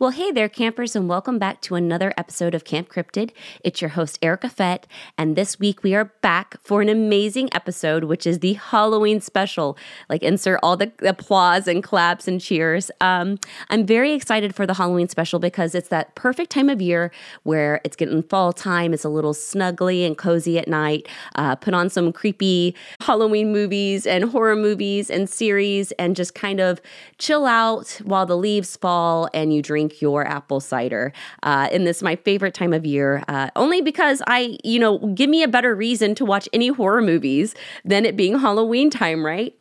Well, hey there, campers, and welcome back to another episode of Camp Cryptid. It's your host, Erica Fett, and this week we are back for an amazing episode, which is the Halloween special. Like, insert all the applause and claps and cheers. Um, I'm very excited for the Halloween special because it's that perfect time of year where it's getting fall time, it's a little snuggly and cozy at night. Uh, put on some creepy Halloween movies and horror movies and series and just kind of chill out while the leaves fall and you drink drink your apple cider. Uh, and this is my favorite time of year, uh, only because I, you know, give me a better reason to watch any horror movies than it being Halloween time, right?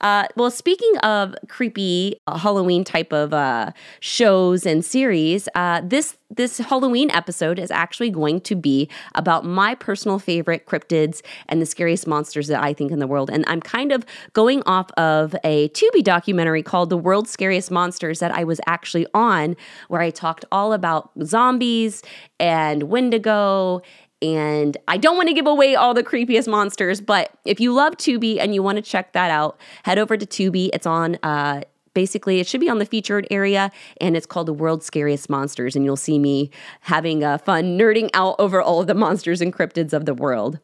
Uh, well, speaking of creepy uh, Halloween type of uh, shows and series, uh, this this Halloween episode is actually going to be about my personal favorite cryptids and the scariest monsters that I think in the world. And I'm kind of going off of a Tubi documentary called "The World's Scariest Monsters" that I was actually on, where I talked all about zombies and Wendigo and I don't want to give away all the creepiest monsters, but if you love Tubi and you want to check that out, head over to Tubi. It's on uh, basically it should be on the featured area and it's called the world's scariest monsters and you'll see me having uh, fun nerding out over all of the monsters and cryptids of the world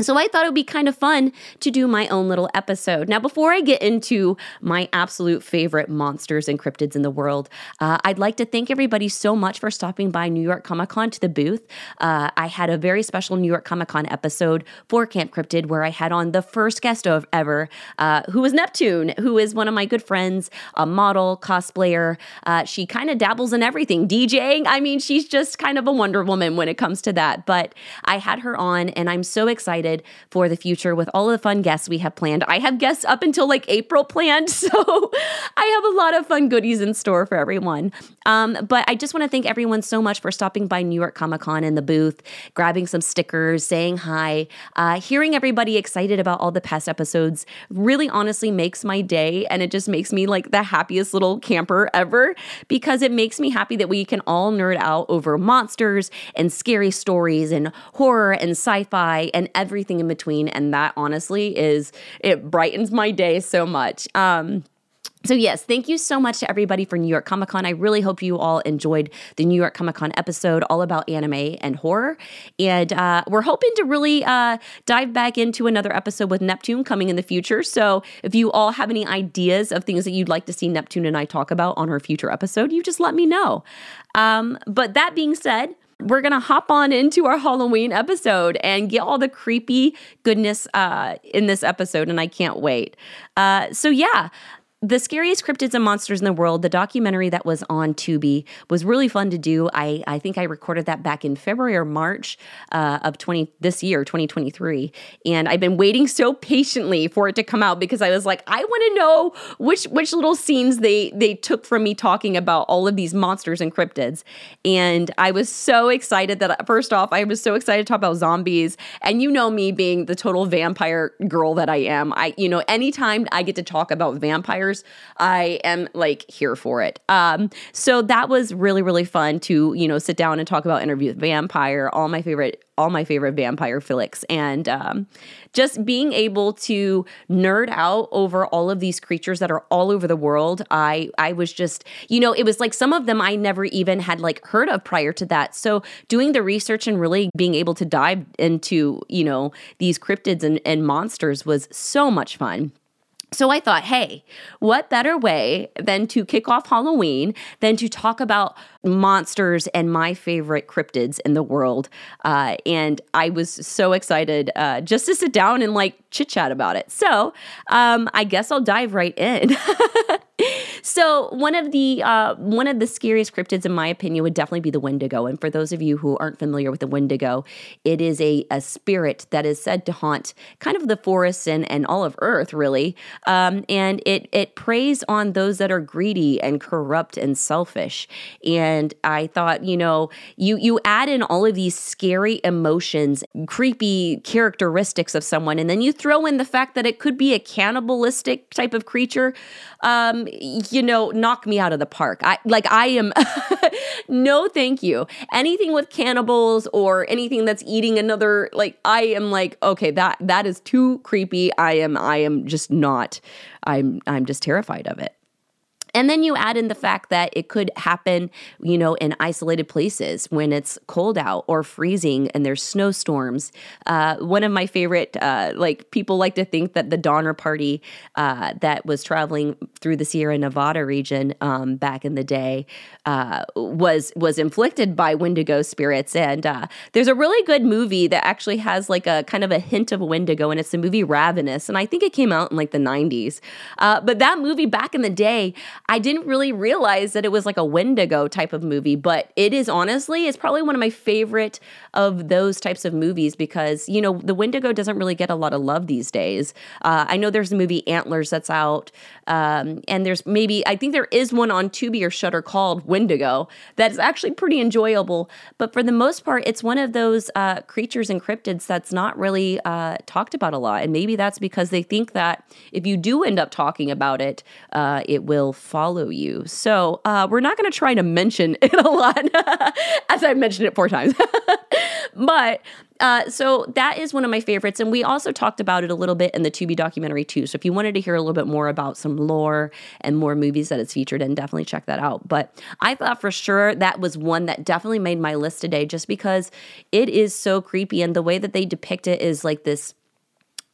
so I thought it would be kind of fun to do my own little episode. Now, before I get into my absolute favorite monsters and cryptids in the world, uh, I'd like to thank everybody so much for stopping by New York Comic Con to the booth. Uh, I had a very special New York Comic Con episode for Camp Cryptid where I had on the first guest of ever, uh, who was Neptune, who is one of my good friends, a model, cosplayer. Uh, she kind of dabbles in everything, DJing. I mean, she's just kind of a Wonder Woman when it comes to that. But I had her on, and I'm so excited excited for the future with all the fun guests we have planned. I have guests up until like April planned, so I have a lot of fun goodies in store for everyone. Um, but I just want to thank everyone so much for stopping by New York Comic Con in the booth, grabbing some stickers, saying hi, uh, hearing everybody excited about all the past episodes really honestly makes my day. And it just makes me like the happiest little camper ever because it makes me happy that we can all nerd out over monsters and scary stories and horror and sci fi and everything everything in between. And that honestly is, it brightens my day so much. Um, so, yes, thank you so much to everybody for New York Comic Con. I really hope you all enjoyed the New York Comic Con episode all about anime and horror. And uh, we're hoping to really uh, dive back into another episode with Neptune coming in the future. So, if you all have any ideas of things that you'd like to see Neptune and I talk about on her future episode, you just let me know. Um, but that being said, we're going to hop on into our Halloween episode and get all the creepy goodness uh, in this episode, and I can't wait. Uh, so, yeah, the scariest cryptids and monsters in the world the documentary that was on tubi was really fun to do. I, I think i recorded that back in february or march uh, of 20 this year 2023 and i've been waiting so patiently for it to come out because i was like i want to know which which little scenes they they took from me talking about all of these monsters and cryptids. And i was so excited that first off i was so excited to talk about zombies. And you know me being the total vampire girl that i am. I you know anytime i get to talk about vampires I am like here for it. Um, so that was really really fun to you know sit down and talk about Interview with Vampire, all my favorite all my favorite vampire flicks, and um, just being able to nerd out over all of these creatures that are all over the world. I I was just you know it was like some of them I never even had like heard of prior to that. So doing the research and really being able to dive into you know these cryptids and, and monsters was so much fun. So I thought, hey, what better way than to kick off Halloween than to talk about monsters and my favorite cryptids in the world? Uh, and I was so excited uh, just to sit down and like chit chat about it. So um, I guess I'll dive right in. so one of the uh, one of the scariest cryptids, in my opinion, would definitely be the Wendigo. And for those of you who aren't familiar with the Wendigo, it is a, a spirit that is said to haunt kind of the forests and, and all of Earth, really. Um, and it it preys on those that are greedy and corrupt and selfish. And I thought, you know, you you add in all of these scary emotions, creepy characteristics of someone, and then you throw in the fact that it could be a cannibalistic type of creature. Um, you know, knock me out of the park. I like I am no thank you. Anything with cannibals or anything that's eating another like I am like okay, that that is too creepy. I am I am just not I'm I'm just terrified of it. And then you add in the fact that it could happen, you know, in isolated places when it's cold out or freezing and there's snowstorms. Uh, one of my favorite, uh, like people like to think that the Donner Party uh, that was traveling through the Sierra Nevada region um, back in the day uh, was was inflicted by Wendigo spirits. And uh, there's a really good movie that actually has like a kind of a hint of Wendigo, and it's the movie Ravenous. And I think it came out in like the 90s. Uh, but that movie back in the day, I didn't really realize that it was like a Wendigo type of movie, but it is honestly, it's probably one of my favorite of those types of movies because, you know, the Wendigo doesn't really get a lot of love these days. Uh, I know there's a movie Antlers that's out, um, and there's maybe, I think there is one on Tubi or Shudder called Wendigo that's actually pretty enjoyable. But for the most part, it's one of those uh, creatures and cryptids that's not really uh, talked about a lot. And maybe that's because they think that if you do end up talking about it, uh, it will follow you. So uh, we're not going to try to mention it a lot, as I mentioned it four times. but uh, so that is one of my favorites. And we also talked about it a little bit in the Tubi documentary too. So if you wanted to hear a little bit more about some lore and more movies that it's featured in, definitely check that out. But I thought for sure that was one that definitely made my list today just because it is so creepy. And the way that they depict it is like this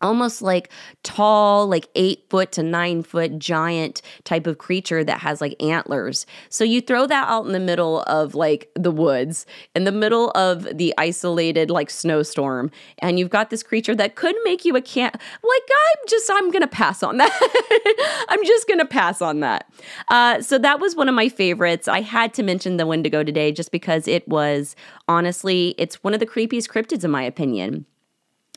almost like tall, like eight foot to nine foot giant type of creature that has like antlers. So you throw that out in the middle of like the woods, in the middle of the isolated like snowstorm, and you've got this creature that could make you a camp. Like I'm just, I'm gonna pass on that. I'm just gonna pass on that. Uh, so that was one of my favorites. I had to mention the Wendigo today just because it was honestly, it's one of the creepiest cryptids in my opinion.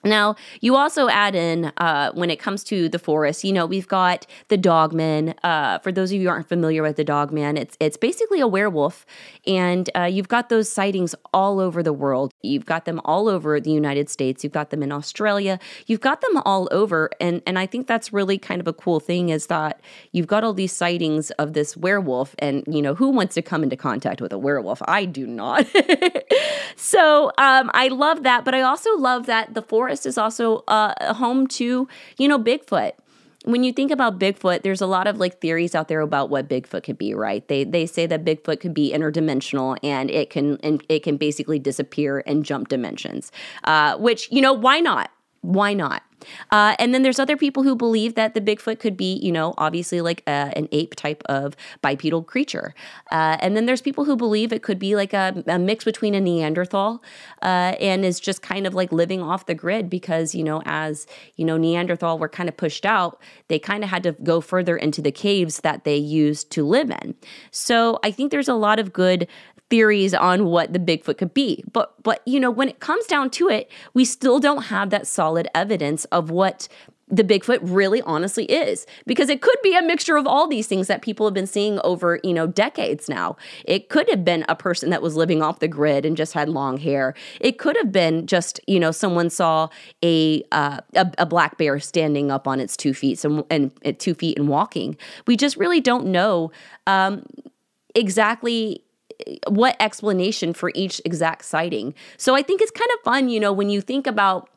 Now, you also add in uh, when it comes to the forest, you know, we've got the dogman. Uh, for those of you who aren't familiar with the dogman, it's it's basically a werewolf, and uh, you've got those sightings all over the world. You've got them all over the United States. You've got them in Australia. You've got them all over, and and I think that's really kind of a cool thing is that you've got all these sightings of this werewolf, and you know who wants to come into contact with a werewolf? I do not. so um, I love that, but I also love that the forest is also uh, home to, you know, Bigfoot when you think about Bigfoot, there's a lot of like theories out there about what Bigfoot could be, right? They they say that Bigfoot could be interdimensional and it can and it can basically disappear and jump dimensions. Uh, which you know why not? Why not? Uh, and then there's other people who believe that the Bigfoot could be, you know, obviously like a, an ape type of bipedal creature. Uh, and then there's people who believe it could be like a, a mix between a Neanderthal uh, and is just kind of like living off the grid because, you know, as, you know, Neanderthal were kind of pushed out, they kind of had to go further into the caves that they used to live in. So I think there's a lot of good theories on what the Bigfoot could be. But but you know, when it comes down to it, we still don't have that solid evidence of what the Bigfoot really honestly is because it could be a mixture of all these things that people have been seeing over, you know, decades now. It could have been a person that was living off the grid and just had long hair. It could have been just, you know, someone saw a uh, a, a, black bear standing up on its two feet and, and, two feet and walking. We just really don't know um, exactly what explanation for each exact sighting. So I think it's kind of fun, you know, when you think about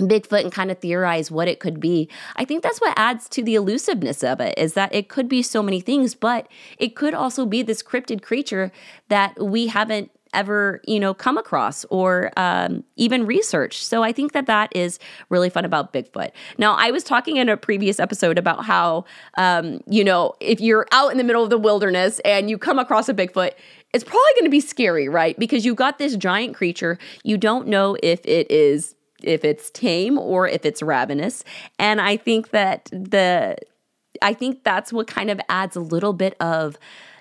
Bigfoot and kind of theorize what it could be. I think that's what adds to the elusiveness of it is that it could be so many things, but it could also be this cryptid creature that we haven't ever you know come across or um, even researched so i think that that is really fun about bigfoot now i was talking in a previous episode about how um, you know if you're out in the middle of the wilderness and you come across a bigfoot it's probably going to be scary, right? Because you've got this giant creature. You don't know if it is if it's tame or if it's ravenous. And I think that the I think that's what kind of adds a little bit of,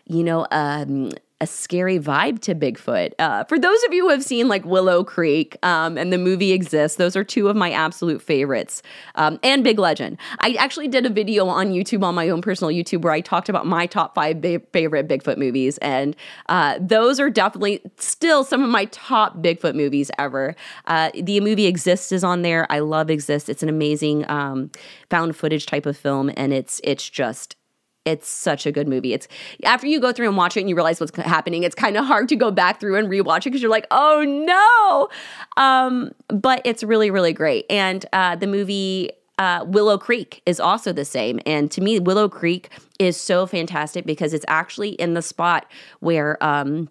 you know, um, a scary vibe to Bigfoot. Uh, for those of you who have seen like Willow Creek um, and the movie exists, those are two of my absolute favorites. Um, and Big Legend. I actually did a video on YouTube on my own personal YouTube where I talked about my top five ba- favorite Bigfoot movies, and uh, those are definitely still some of my top Bigfoot movies ever. Uh, the movie Exist is on there. I love Exist. It's an amazing um, found footage type of film, and it's it's just it's such a good movie. It's after you go through and watch it and you realize what's happening, it's kind of hard to go back through and rewatch it because you're like, oh no. Um, but it's really, really great. And uh, the movie uh, Willow Creek is also the same. And to me, Willow Creek is so fantastic because it's actually in the spot where um,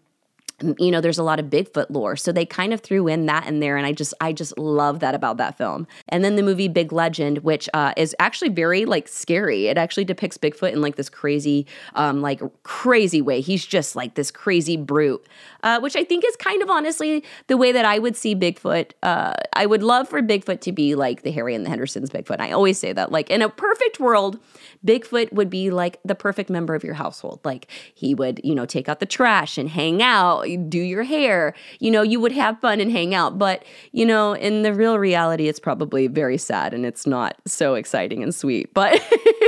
you know there's a lot of bigfoot lore. So they kind of threw in that in there and i just i just love that about that film. And then the movie big legend which uh, is actually very like scary. It actually depicts bigfoot in like this crazy um like crazy way. He's just like this crazy brute uh, which i think is kind of honestly the way that i would see bigfoot uh, i would love for bigfoot to be like the harry and the hendersons bigfoot. And i always say that like in a perfect world bigfoot would be like the perfect member of your household. Like he would you know take out the trash and hang out do your hair. You know, you would have fun and hang out. But, you know, in the real reality, it's probably very sad and it's not so exciting and sweet. But.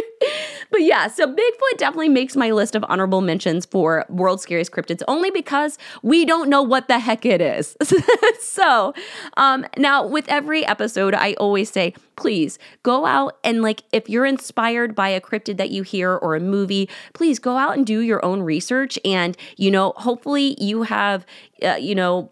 but yeah, so Bigfoot definitely makes my list of honorable mentions for World's Scariest Cryptids only because we don't know what the heck it is. so um, now, with every episode, I always say, please go out and, like, if you're inspired by a cryptid that you hear or a movie, please go out and do your own research. And, you know, hopefully you have, uh, you know,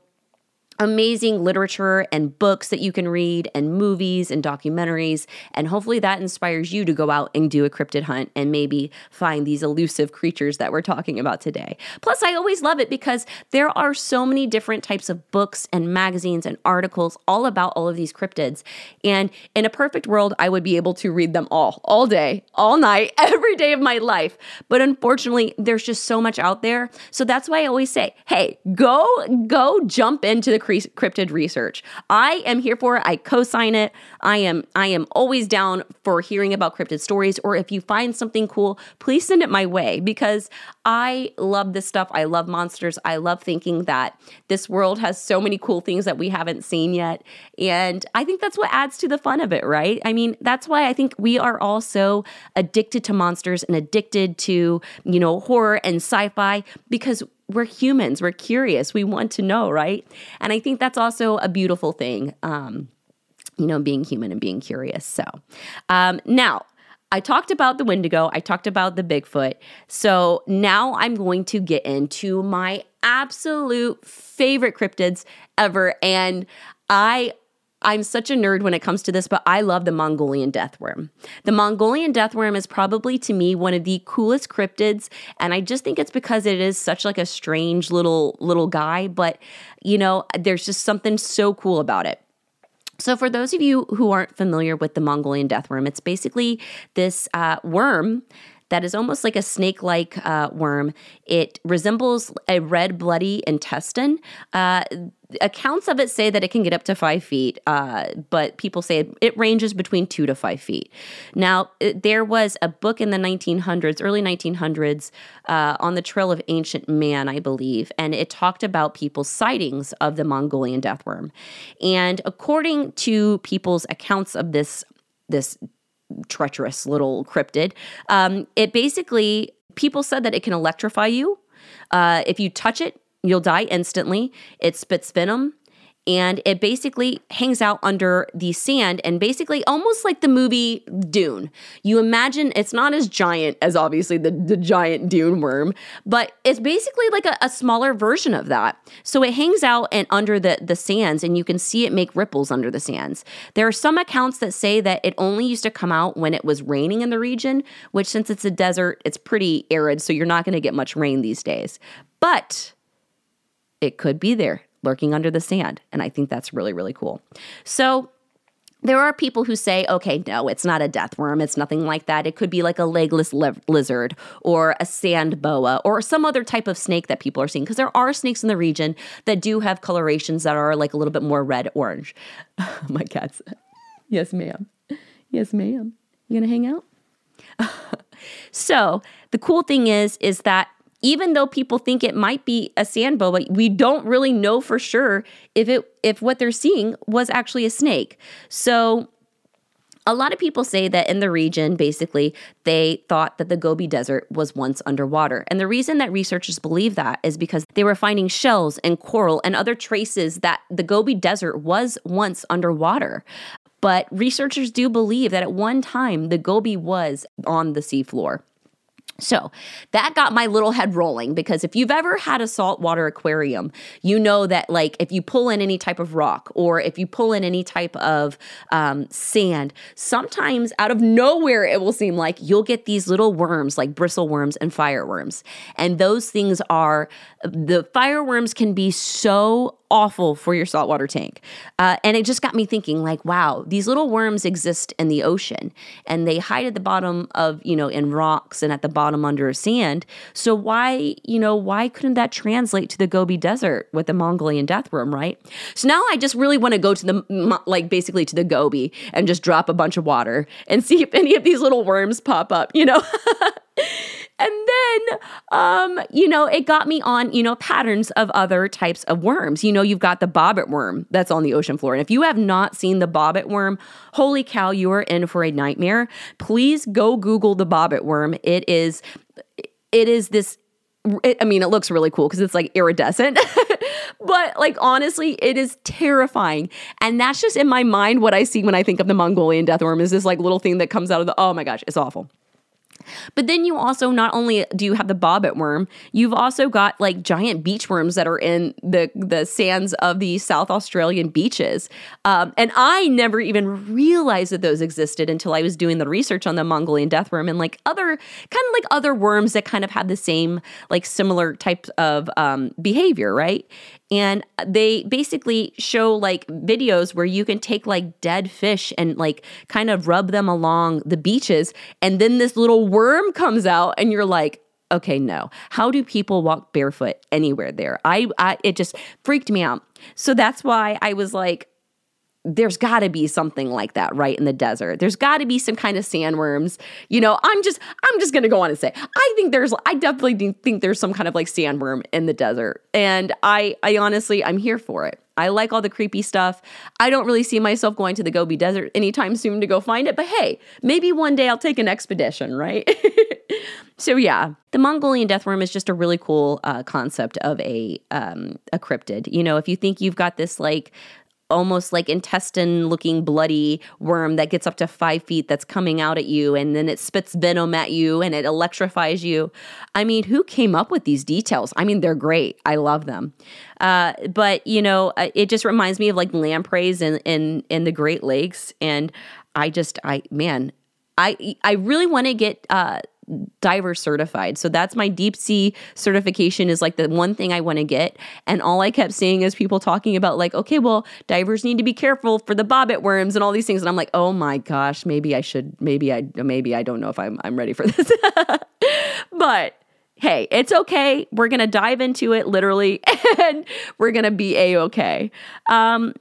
amazing literature and books that you can read and movies and documentaries and hopefully that inspires you to go out and do a cryptid hunt and maybe find these elusive creatures that we're talking about today. Plus I always love it because there are so many different types of books and magazines and articles all about all of these cryptids and in a perfect world I would be able to read them all all day, all night, every day of my life. But unfortunately there's just so much out there. So that's why I always say, "Hey, go go jump into the cryptid research. I am here for it. I co-sign it. I am I am always down for hearing about cryptid stories or if you find something cool, please send it my way because I love this stuff. I love monsters. I love thinking that this world has so many cool things that we haven't seen yet. And I think that's what adds to the fun of it, right? I mean, that's why I think we are all so addicted to monsters and addicted to, you know, horror and sci-fi because we're humans, we're curious, we want to know, right? And I think that's also a beautiful thing, um, you know, being human and being curious. So um, now, I talked about the Wendigo, I talked about the Bigfoot. So now I'm going to get into my absolute favorite cryptids ever. And I I'm such a nerd when it comes to this, but I love the Mongolian deathworm. The Mongolian deathworm is probably to me one of the coolest cryptids, and I just think it's because it is such like a strange little little guy, but you know, there's just something so cool about it. So, for those of you who aren't familiar with the Mongolian deathworm, it's basically this uh, worm that is almost like a snake like uh, worm. It resembles a red, bloody intestine. Uh, accounts of it say that it can get up to five feet, uh, but people say it, it, ranges between two to five feet. Now, it, there was a book in the 1900s, early 1900s, uh, on the Trail of Ancient Man, I believe, and it talked about people's sightings of the Mongolian deathworm. And according to people's accounts of this, this treacherous little cryptid. Um, it basically, people said that it can electrify you. Uh, if you touch it, you'll die instantly. It spits venom and it basically hangs out under the sand and basically almost like the movie Dune. You imagine it's not as giant as obviously the, the giant Dune worm, but it's basically like a, a smaller version of that. So it hangs out and under the, the sands and you can see it make ripples under the sands. There are some accounts that say that it only used to come out when it was raining in the region, which since it's a desert, it's pretty arid, so you're not going to get much rain these days. But it could be there lurking under the sand. And I think that's really, really cool. So, there are people who say, okay, no, it's not a death worm. It's nothing like that. It could be like a legless li- lizard or a sand boa or some other type of snake that people are seeing. Because there are snakes in the region that do have colorations that are like a little bit more red orange. Oh my cat's, yes, ma'am. Yes, ma'am. You gonna hang out? so the cool thing is, is that even though people think it might be a sand boa, we don't really know for sure if it if what they're seeing was actually a snake. So a lot of people say that in the region, basically, they thought that the Gobi Desert was once underwater. And the reason that researchers believe that is because they were finding shells and coral and other traces that the Gobi Desert was once underwater. But researchers do believe that at one time the Gobi was on the seafloor. So that got my little head rolling because if you've ever had a saltwater aquarium, you know that, like, if you pull in any type of rock or if you pull in any type of um, sand, sometimes out of nowhere, it will seem like you'll get these little worms, like bristle worms and fireworms. And those things are the fireworms can be so awful for your saltwater tank. Uh, and it just got me thinking, like, wow, these little worms exist in the ocean and they hide at the bottom of, you know, in rocks and at the bottom under sand. So why, you know, why couldn't that translate to the Gobi Desert with the Mongolian death worm, right? So now I just really want to go to the, like, basically to the Gobi and just drop a bunch of water and see if any of these little worms pop up, you know? And then, um, you know, it got me on, you know, patterns of other types of worms. You know, you've got the bobbit worm that's on the ocean floor. And if you have not seen the bobbit worm, holy cow, you are in for a nightmare. Please go Google the bobbit worm. It is, it is this it, I mean, it looks really cool because it's like iridescent, but like honestly, it is terrifying. And that's just in my mind what I see when I think of the Mongolian death worm is this like little thing that comes out of the, oh my gosh, it's awful. But then you also not only do you have the bobbit worm, you've also got like giant beach worms that are in the the sands of the South Australian beaches. Um, and I never even realized that those existed until I was doing the research on the Mongolian death worm and like other kind of like other worms that kind of have the same like similar type of um, behavior, right? and they basically show like videos where you can take like dead fish and like kind of rub them along the beaches and then this little worm comes out and you're like okay no how do people walk barefoot anywhere there i, I it just freaked me out so that's why i was like there's got to be something like that right in the desert. There's got to be some kind of sandworms. You know, I'm just I'm just to go on and say I think there's I definitely think there's some kind of like sandworm in the desert. And I I honestly I'm here for it. I like all the creepy stuff. I don't really see myself going to the Gobi Desert anytime soon to go find it, but hey, maybe one day I'll take an expedition, right? so yeah, the Mongolian death worm is just a really cool uh, concept of a um, a cryptid. You know, if you think you've got this like almost like intestine looking bloody worm that gets up to five feet that's coming out at you and then it spits venom at you and it electrifies you. I mean, who came up with these details? I mean, they're great. I love them. Uh, but you know, uh, it just reminds me of like lampreys in in in the Great Lakes, and I just I man, I I really want to get uh, diver certified. So that's my deep sea certification is like the one thing I want to get. And all I kept seeing is people talking about like, okay, well, divers need to be careful for the bobbit worms and all these things. And I'm like, oh my gosh, maybe I should, maybe I, maybe I don't know if I'm, I'm ready for this. but hey, it's okay. We're going to dive into it literally and we're going to be a okay. Um,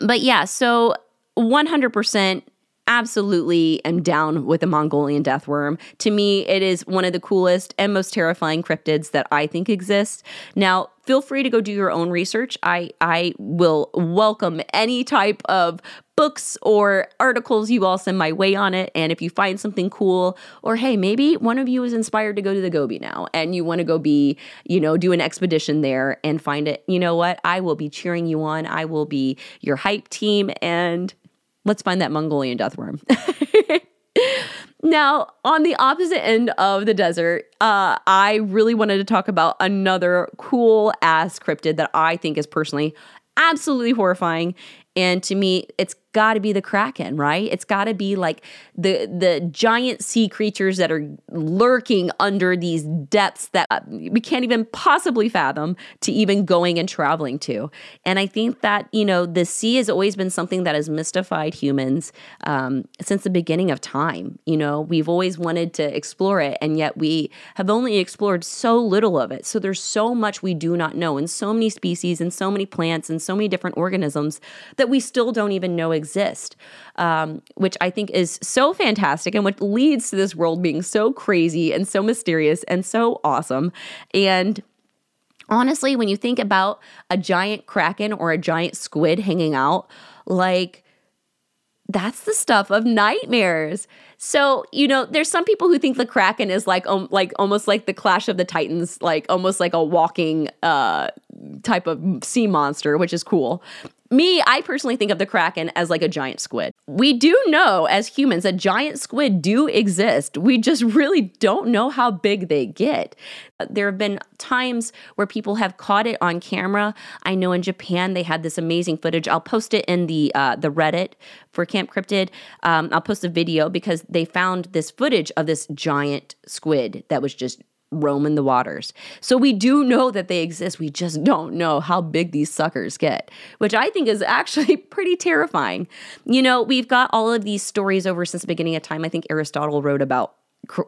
but yeah, so 100% absolutely am down with the Mongolian death worm. To me, it is one of the coolest and most terrifying cryptids that I think exist. Now, feel free to go do your own research. I I will welcome any type of books or articles you all send my way on it. And if you find something cool, or hey, maybe one of you is inspired to go to the Gobi now and you want to go be, you know, do an expedition there and find it, you know what? I will be cheering you on. I will be your hype team and Let's find that Mongolian death worm. now, on the opposite end of the desert, uh, I really wanted to talk about another cool ass cryptid that I think is personally absolutely horrifying. And to me, it's got to be the kraken, right? It's got to be like the the giant sea creatures that are lurking under these depths that uh, we can't even possibly fathom to even going and traveling to. And I think that you know the sea has always been something that has mystified humans um, since the beginning of time. You know, we've always wanted to explore it, and yet we have only explored so little of it. So there's so much we do not know, and so many species, and so many plants, and so many different organisms that we still don't even know exist, um, which I think is so fantastic and what leads to this world being so crazy and so mysterious and so awesome. And honestly, when you think about a giant kraken or a giant squid hanging out, like, that's the stuff of nightmares. So, you know, there's some people who think the Kraken is like um, like almost like the Clash of the Titans, like almost like a walking uh type of sea monster, which is cool. Me, I personally think of the Kraken as like a giant squid. We do know as humans that giant squid do exist. We just really don't know how big they get. There have been times where people have caught it on camera. I know in Japan they had this amazing footage. I'll post it in the uh, the Reddit for Camp Cryptid. Um, I'll post a video because they found this footage of this giant squid that was just roaming the waters. So we do know that they exist. We just don't know how big these suckers get, which I think is actually pretty terrifying. You know, we've got all of these stories over since the beginning of time. I think Aristotle wrote about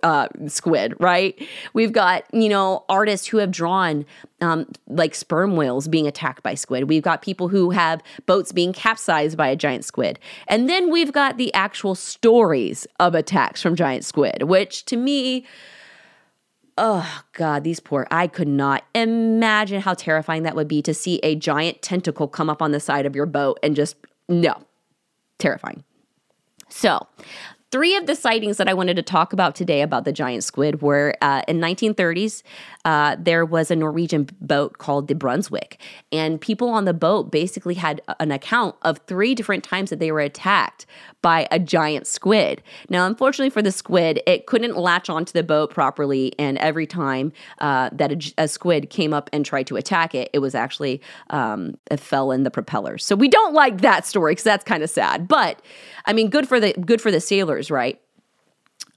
uh, squid, right? We've got, you know, artists who have drawn um, like sperm whales being attacked by squid. We've got people who have boats being capsized by a giant squid. And then we've got the actual stories of attacks from giant squid, which to me, oh god these poor i could not imagine how terrifying that would be to see a giant tentacle come up on the side of your boat and just no terrifying so Three of the sightings that I wanted to talk about today about the giant squid were uh, in 1930s. Uh, there was a Norwegian boat called the Brunswick, and people on the boat basically had an account of three different times that they were attacked by a giant squid. Now, unfortunately for the squid, it couldn't latch onto the boat properly, and every time uh, that a, a, squid came up and tried to attack it, it was actually um, it fell in the propellers. So we don't like that story because that's kind of sad. But I mean, good for the good for the sailors, right?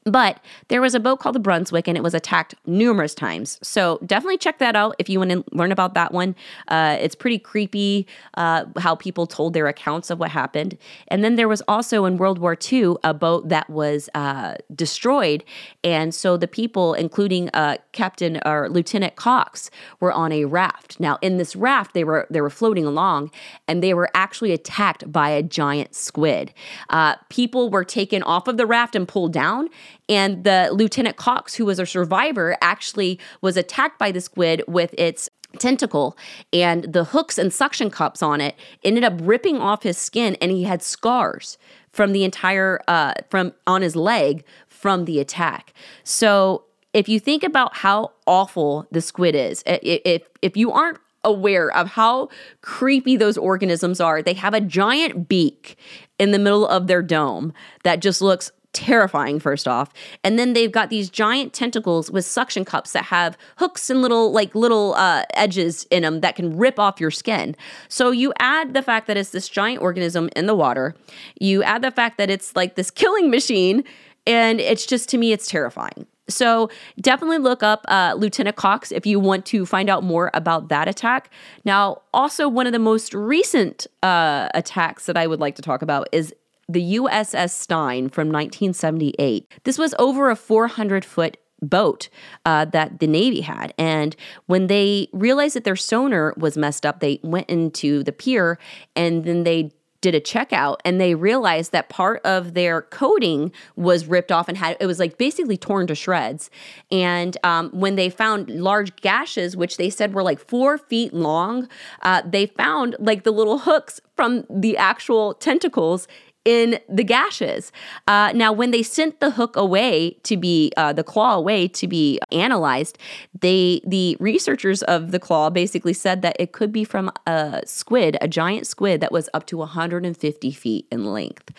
But there was a boat called the Brunswick and it was attacked numerous times. So definitely check that out if you want to learn about that one. Uh, it's pretty creepy uh, how people told their accounts of what happened. And then there was also in World War II a boat that was uh, destroyed. And so the people, including uh, Captain or Lieutenant Cox, were on a raft. Now, in this raft, they were they were floating along and they were actually attacked by a giant squid. Uh, people were taken off of the raft and pulled down and the Lieutenant Cox, who was a survivor, actually was attacked by the squid with its tentacle and the hooks and suction cups on it ended up ripping off his skin and he had scars from the entire uh from on his leg from the attack. So if you think about how awful the squid is if if you aren't aware of how creepy those organisms are they have a giant beak in the middle of their dome that just looks terrifying first off. And then they've got these giant tentacles with suction cups that have hooks and little like little uh, edges in them that can rip off your skin. So you add the fact that it's this giant organism in the water. You add the fact that it's like this killing machine and it's just to me it's terrifying. So definitely look up uh, Lieutenant Cox if you want to find out more about that attack. Now, also one of the most recent uh, attacks that I would like to talk about is the USS Stein from 1978. This was over a 400 foot boat uh, that the Navy had. And when they realized that their sonar was messed up, they went into the pier and then they did a checkout and they realized that part of their coating was ripped off and had it was like basically torn to shreds and um, when they found large gashes which they said were like four feet long uh, they found like the little hooks from the actual tentacles in the gashes. Uh, now, when they sent the hook away to be uh, the claw away to be analyzed, they the researchers of the claw basically said that it could be from a squid, a giant squid that was up to 150 feet in length.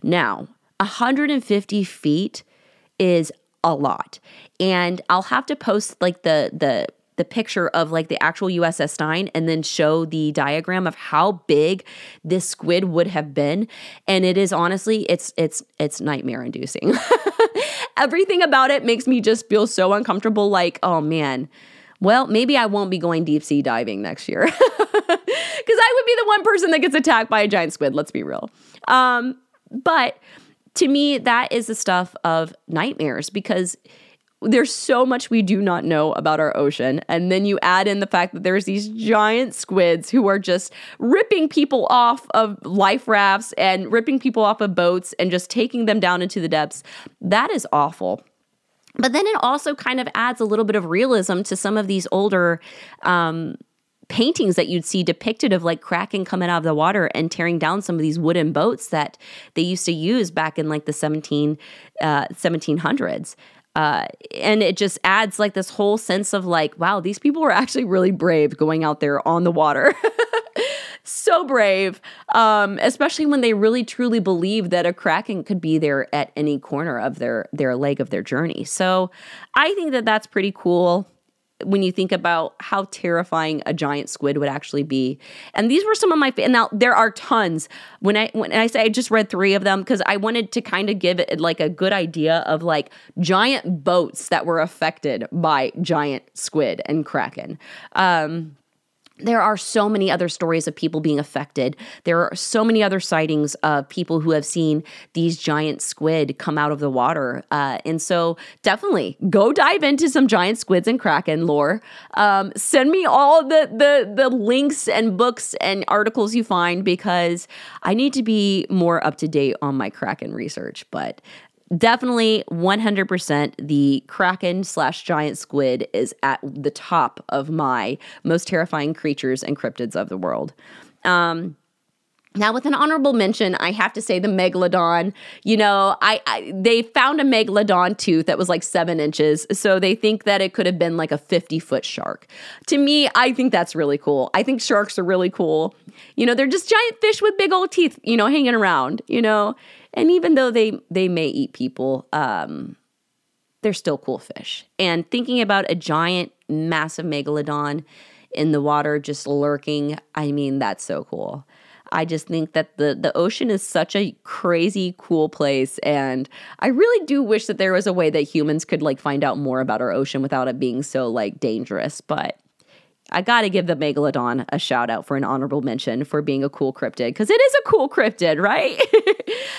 Now, 150 feet is a lot, and I'll have to post like the the the picture of like the actual USS Stein and then show the diagram of how big this squid would have been and it is honestly it's it's it's nightmare inducing. Everything about it makes me just feel so uncomfortable like oh man. Well, maybe I won't be going deep sea diving next year. Cuz I would be the one person that gets attacked by a giant squid, let's be real. Um but to me that is the stuff of nightmares because there's so much we do not know about our ocean. And then you add in the fact that there's these giant squids who are just ripping people off of life rafts and ripping people off of boats and just taking them down into the depths. That is awful. But then it also kind of adds a little bit of realism to some of these older um, paintings that you'd see depicted of like Kraken coming out of the water and tearing down some of these wooden boats that they used to use back in like the 17 uh, 1700s uh, and it just adds like this whole sense of like, wow, these people were actually really brave going out there on the water. so brave, um, especially when they really truly believe that a kraken could be there at any corner of their their leg of their journey. So I think that that's pretty cool when you think about how terrifying a giant squid would actually be. And these were some of my and now there are tons. When I when I say I just read 3 of them cuz I wanted to kind of give it like a good idea of like giant boats that were affected by giant squid and kraken. Um there are so many other stories of people being affected. There are so many other sightings of people who have seen these giant squid come out of the water. Uh, and so, definitely go dive into some giant squids and kraken lore. Um, send me all the, the the links and books and articles you find because I need to be more up to date on my kraken research. But definitely 100% the kraken slash giant squid is at the top of my most terrifying creatures and cryptids of the world um, now, with an honorable mention, I have to say the megalodon. You know, I, I, they found a megalodon tooth that was like seven inches, so they think that it could have been like a fifty foot shark. To me, I think that's really cool. I think sharks are really cool. You know, they're just giant fish with big old teeth. You know, hanging around. You know, and even though they they may eat people, um, they're still cool fish. And thinking about a giant, massive megalodon in the water just lurking, I mean, that's so cool. I just think that the the ocean is such a crazy cool place and I really do wish that there was a way that humans could like find out more about our ocean without it being so like dangerous, but I got to give the Megalodon a shout out for an honorable mention for being a cool cryptid because it is a cool cryptid, right?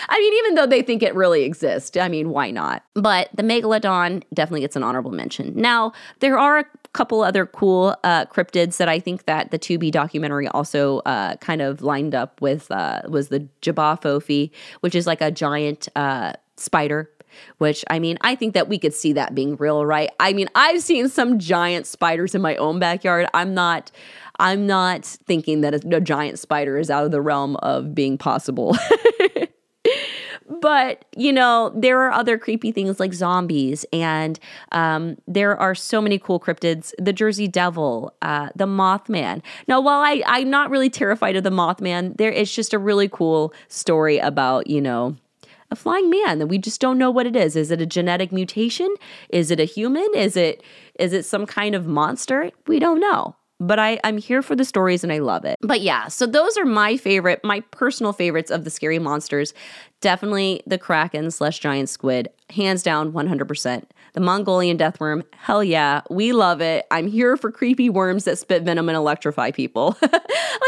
I mean, even though they think it really exists, I mean, why not? But the Megalodon definitely gets an honorable mention. Now, there are a couple other cool uh, cryptids that I think that the Tubi documentary also uh, kind of lined up with uh, was the Jabberwocky, which is like a giant uh, spider which I mean, I think that we could see that being real, right? I mean, I've seen some giant spiders in my own backyard. I'm not I'm not thinking that a, a giant spider is out of the realm of being possible. but you know there are other creepy things like zombies and um, there are so many cool cryptids the jersey devil uh, the mothman now while I, i'm not really terrified of the mothman there is just a really cool story about you know a flying man that we just don't know what it is. Is it a genetic mutation? Is it a human? Is it is it some kind of monster? We don't know. But I, I'm here for the stories and I love it. But yeah, so those are my favorite, my personal favorites of the scary monsters. Definitely the Kraken slash giant squid, hands down 100%. The Mongolian death worm, hell yeah, we love it. I'm here for creepy worms that spit venom and electrify people. like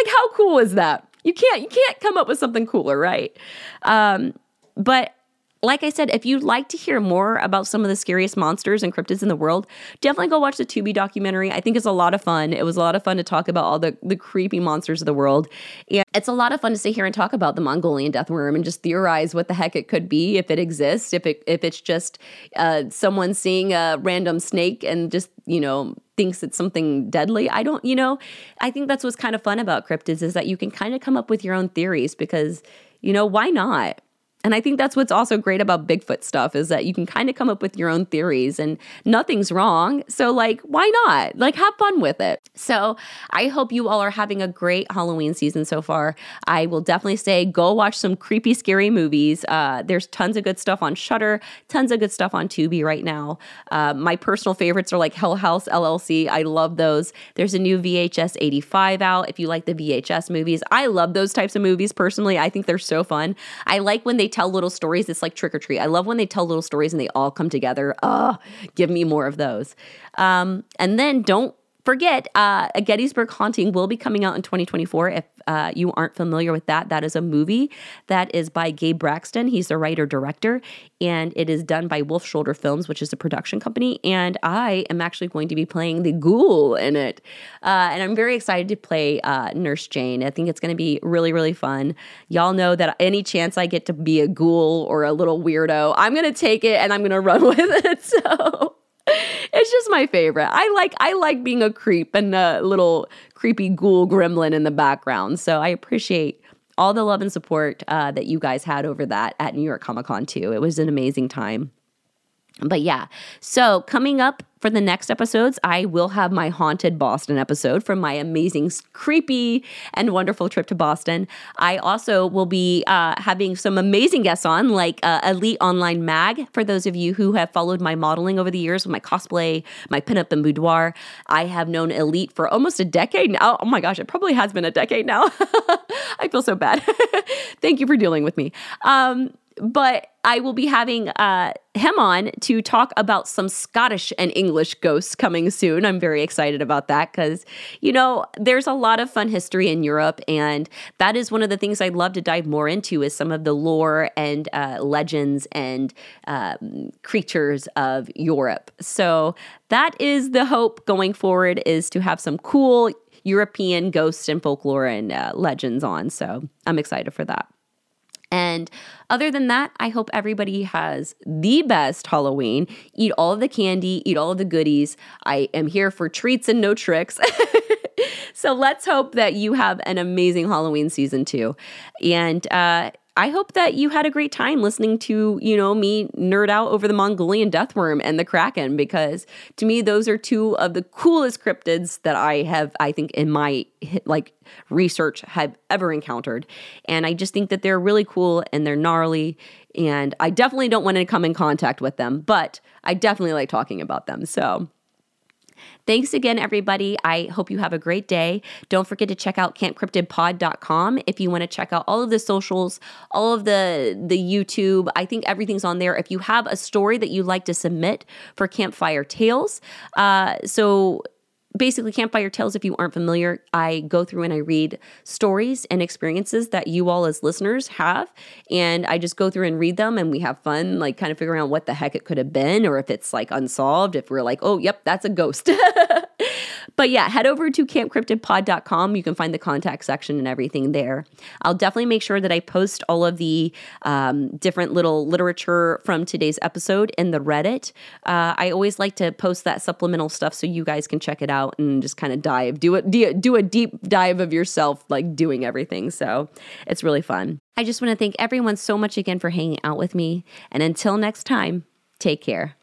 how cool is that? You can't you can't come up with something cooler, right? Um, but like I said, if you'd like to hear more about some of the scariest monsters and cryptids in the world, definitely go watch the Tubi documentary. I think it's a lot of fun. It was a lot of fun to talk about all the, the creepy monsters of the world. And it's a lot of fun to sit here and talk about the Mongolian death worm and just theorize what the heck it could be, if it exists, if it if it's just uh, someone seeing a random snake and just, you know, thinks it's something deadly. I don't, you know, I think that's what's kind of fun about cryptids is that you can kind of come up with your own theories because, you know, why not? And I think that's what's also great about Bigfoot stuff is that you can kind of come up with your own theories and nothing's wrong. So, like, why not? Like, have fun with it. So, I hope you all are having a great Halloween season so far. I will definitely say go watch some creepy, scary movies. Uh, there's tons of good stuff on Shudder, tons of good stuff on Tubi right now. Uh, my personal favorites are like Hell House LLC. I love those. There's a new VHS 85 out if you like the VHS movies. I love those types of movies personally. I think they're so fun. I like when they tell little stories. It's like trick or treat. I love when they tell little stories and they all come together. Oh, give me more of those. Um, and then don't forget, uh, a Gettysburg Haunting will be coming out in 2024. If uh, you aren't familiar with that, that is a movie that is by Gabe Braxton. He's the writer director, and it is done by Wolf Shoulder Films, which is a production company. And I am actually going to be playing the ghoul in it, uh, and I'm very excited to play uh, Nurse Jane. I think it's going to be really, really fun. Y'all know that any chance I get to be a ghoul or a little weirdo, I'm going to take it and I'm going to run with it. So it's just my favorite. I like I like being a creep and a little creepy ghoul gremlin in the background. So I appreciate all the love and support uh, that you guys had over that at New York Comic Con too. It was an amazing time. But yeah, so coming up for the next episodes, I will have my haunted Boston episode from my amazing, creepy, and wonderful trip to Boston. I also will be uh, having some amazing guests on, like uh, Elite Online Mag. For those of you who have followed my modeling over the years with my cosplay, my pinup and boudoir, I have known Elite for almost a decade now. Oh my gosh, it probably has been a decade now. I feel so bad. Thank you for dealing with me. Um, but I will be having uh, him on to talk about some Scottish and English ghosts coming soon. I'm very excited about that because, you know, there's a lot of fun history in Europe, and that is one of the things I'd love to dive more into is some of the lore and uh, legends and um, creatures of Europe. So that is the hope going forward is to have some cool European ghosts and folklore and uh, legends on. So I'm excited for that. And other than that, I hope everybody has the best Halloween. Eat all of the candy, eat all of the goodies. I am here for treats and no tricks. so let's hope that you have an amazing Halloween season too. And uh, I hope that you had a great time listening to, you know, me nerd out over the Mongolian deathworm and the kraken because to me those are two of the coolest cryptids that I have I think in my like research have ever encountered. And I just think that they're really cool and they're gnarly and I definitely don't want to come in contact with them, but I definitely like talking about them. So Thanks again, everybody. I hope you have a great day. Don't forget to check out campcryptidpod.com if you want to check out all of the socials, all of the the YouTube. I think everything's on there. If you have a story that you'd like to submit for Campfire Tales, uh, so basically campfire tales if you aren't familiar. I go through and i read stories and experiences that you all as listeners have and i just go through and read them and we have fun like kind of figuring out what the heck it could have been or if it's like unsolved if we're like oh yep that's a ghost But yeah, head over to campcryptidpod.com. You can find the contact section and everything there. I'll definitely make sure that I post all of the um, different little literature from today's episode in the Reddit. Uh, I always like to post that supplemental stuff so you guys can check it out and just kind of dive, do it, do a deep dive of yourself, like doing everything. So it's really fun. I just want to thank everyone so much again for hanging out with me. And until next time, take care.